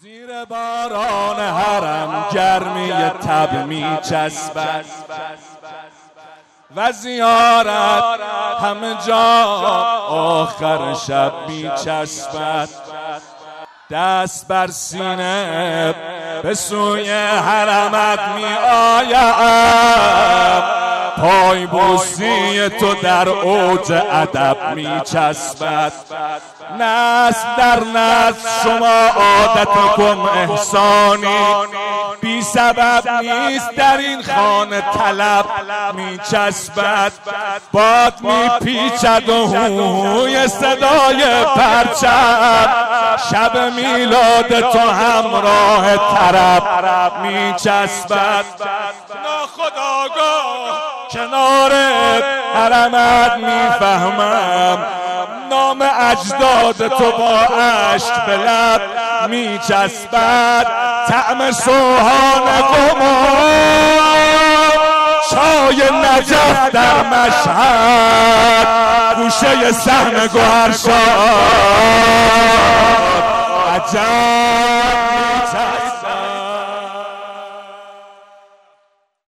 زیر باران حرم گرمی تب می چسبد و زیارت همه جا آخر شب می چسبد. دست بر سینه به سوی حرمت می آیم پای بوسی تو در اوج ادب می چسبد نسل در نسل شما عادت کن احسانی. بی سبب نیست در این خانه طلب می چسبد باد می پیچد و هوی صدای پرچم. شب میلاد تو همراه طرب می چسبد ناخداگاه کنار حرمت می‌فهمم. نام اجداد تو با عشق به لب می چسبد تعم سوهان قمان چای نجف در مشهد. گوشه سهم گوهر شاد. عجب می چسبد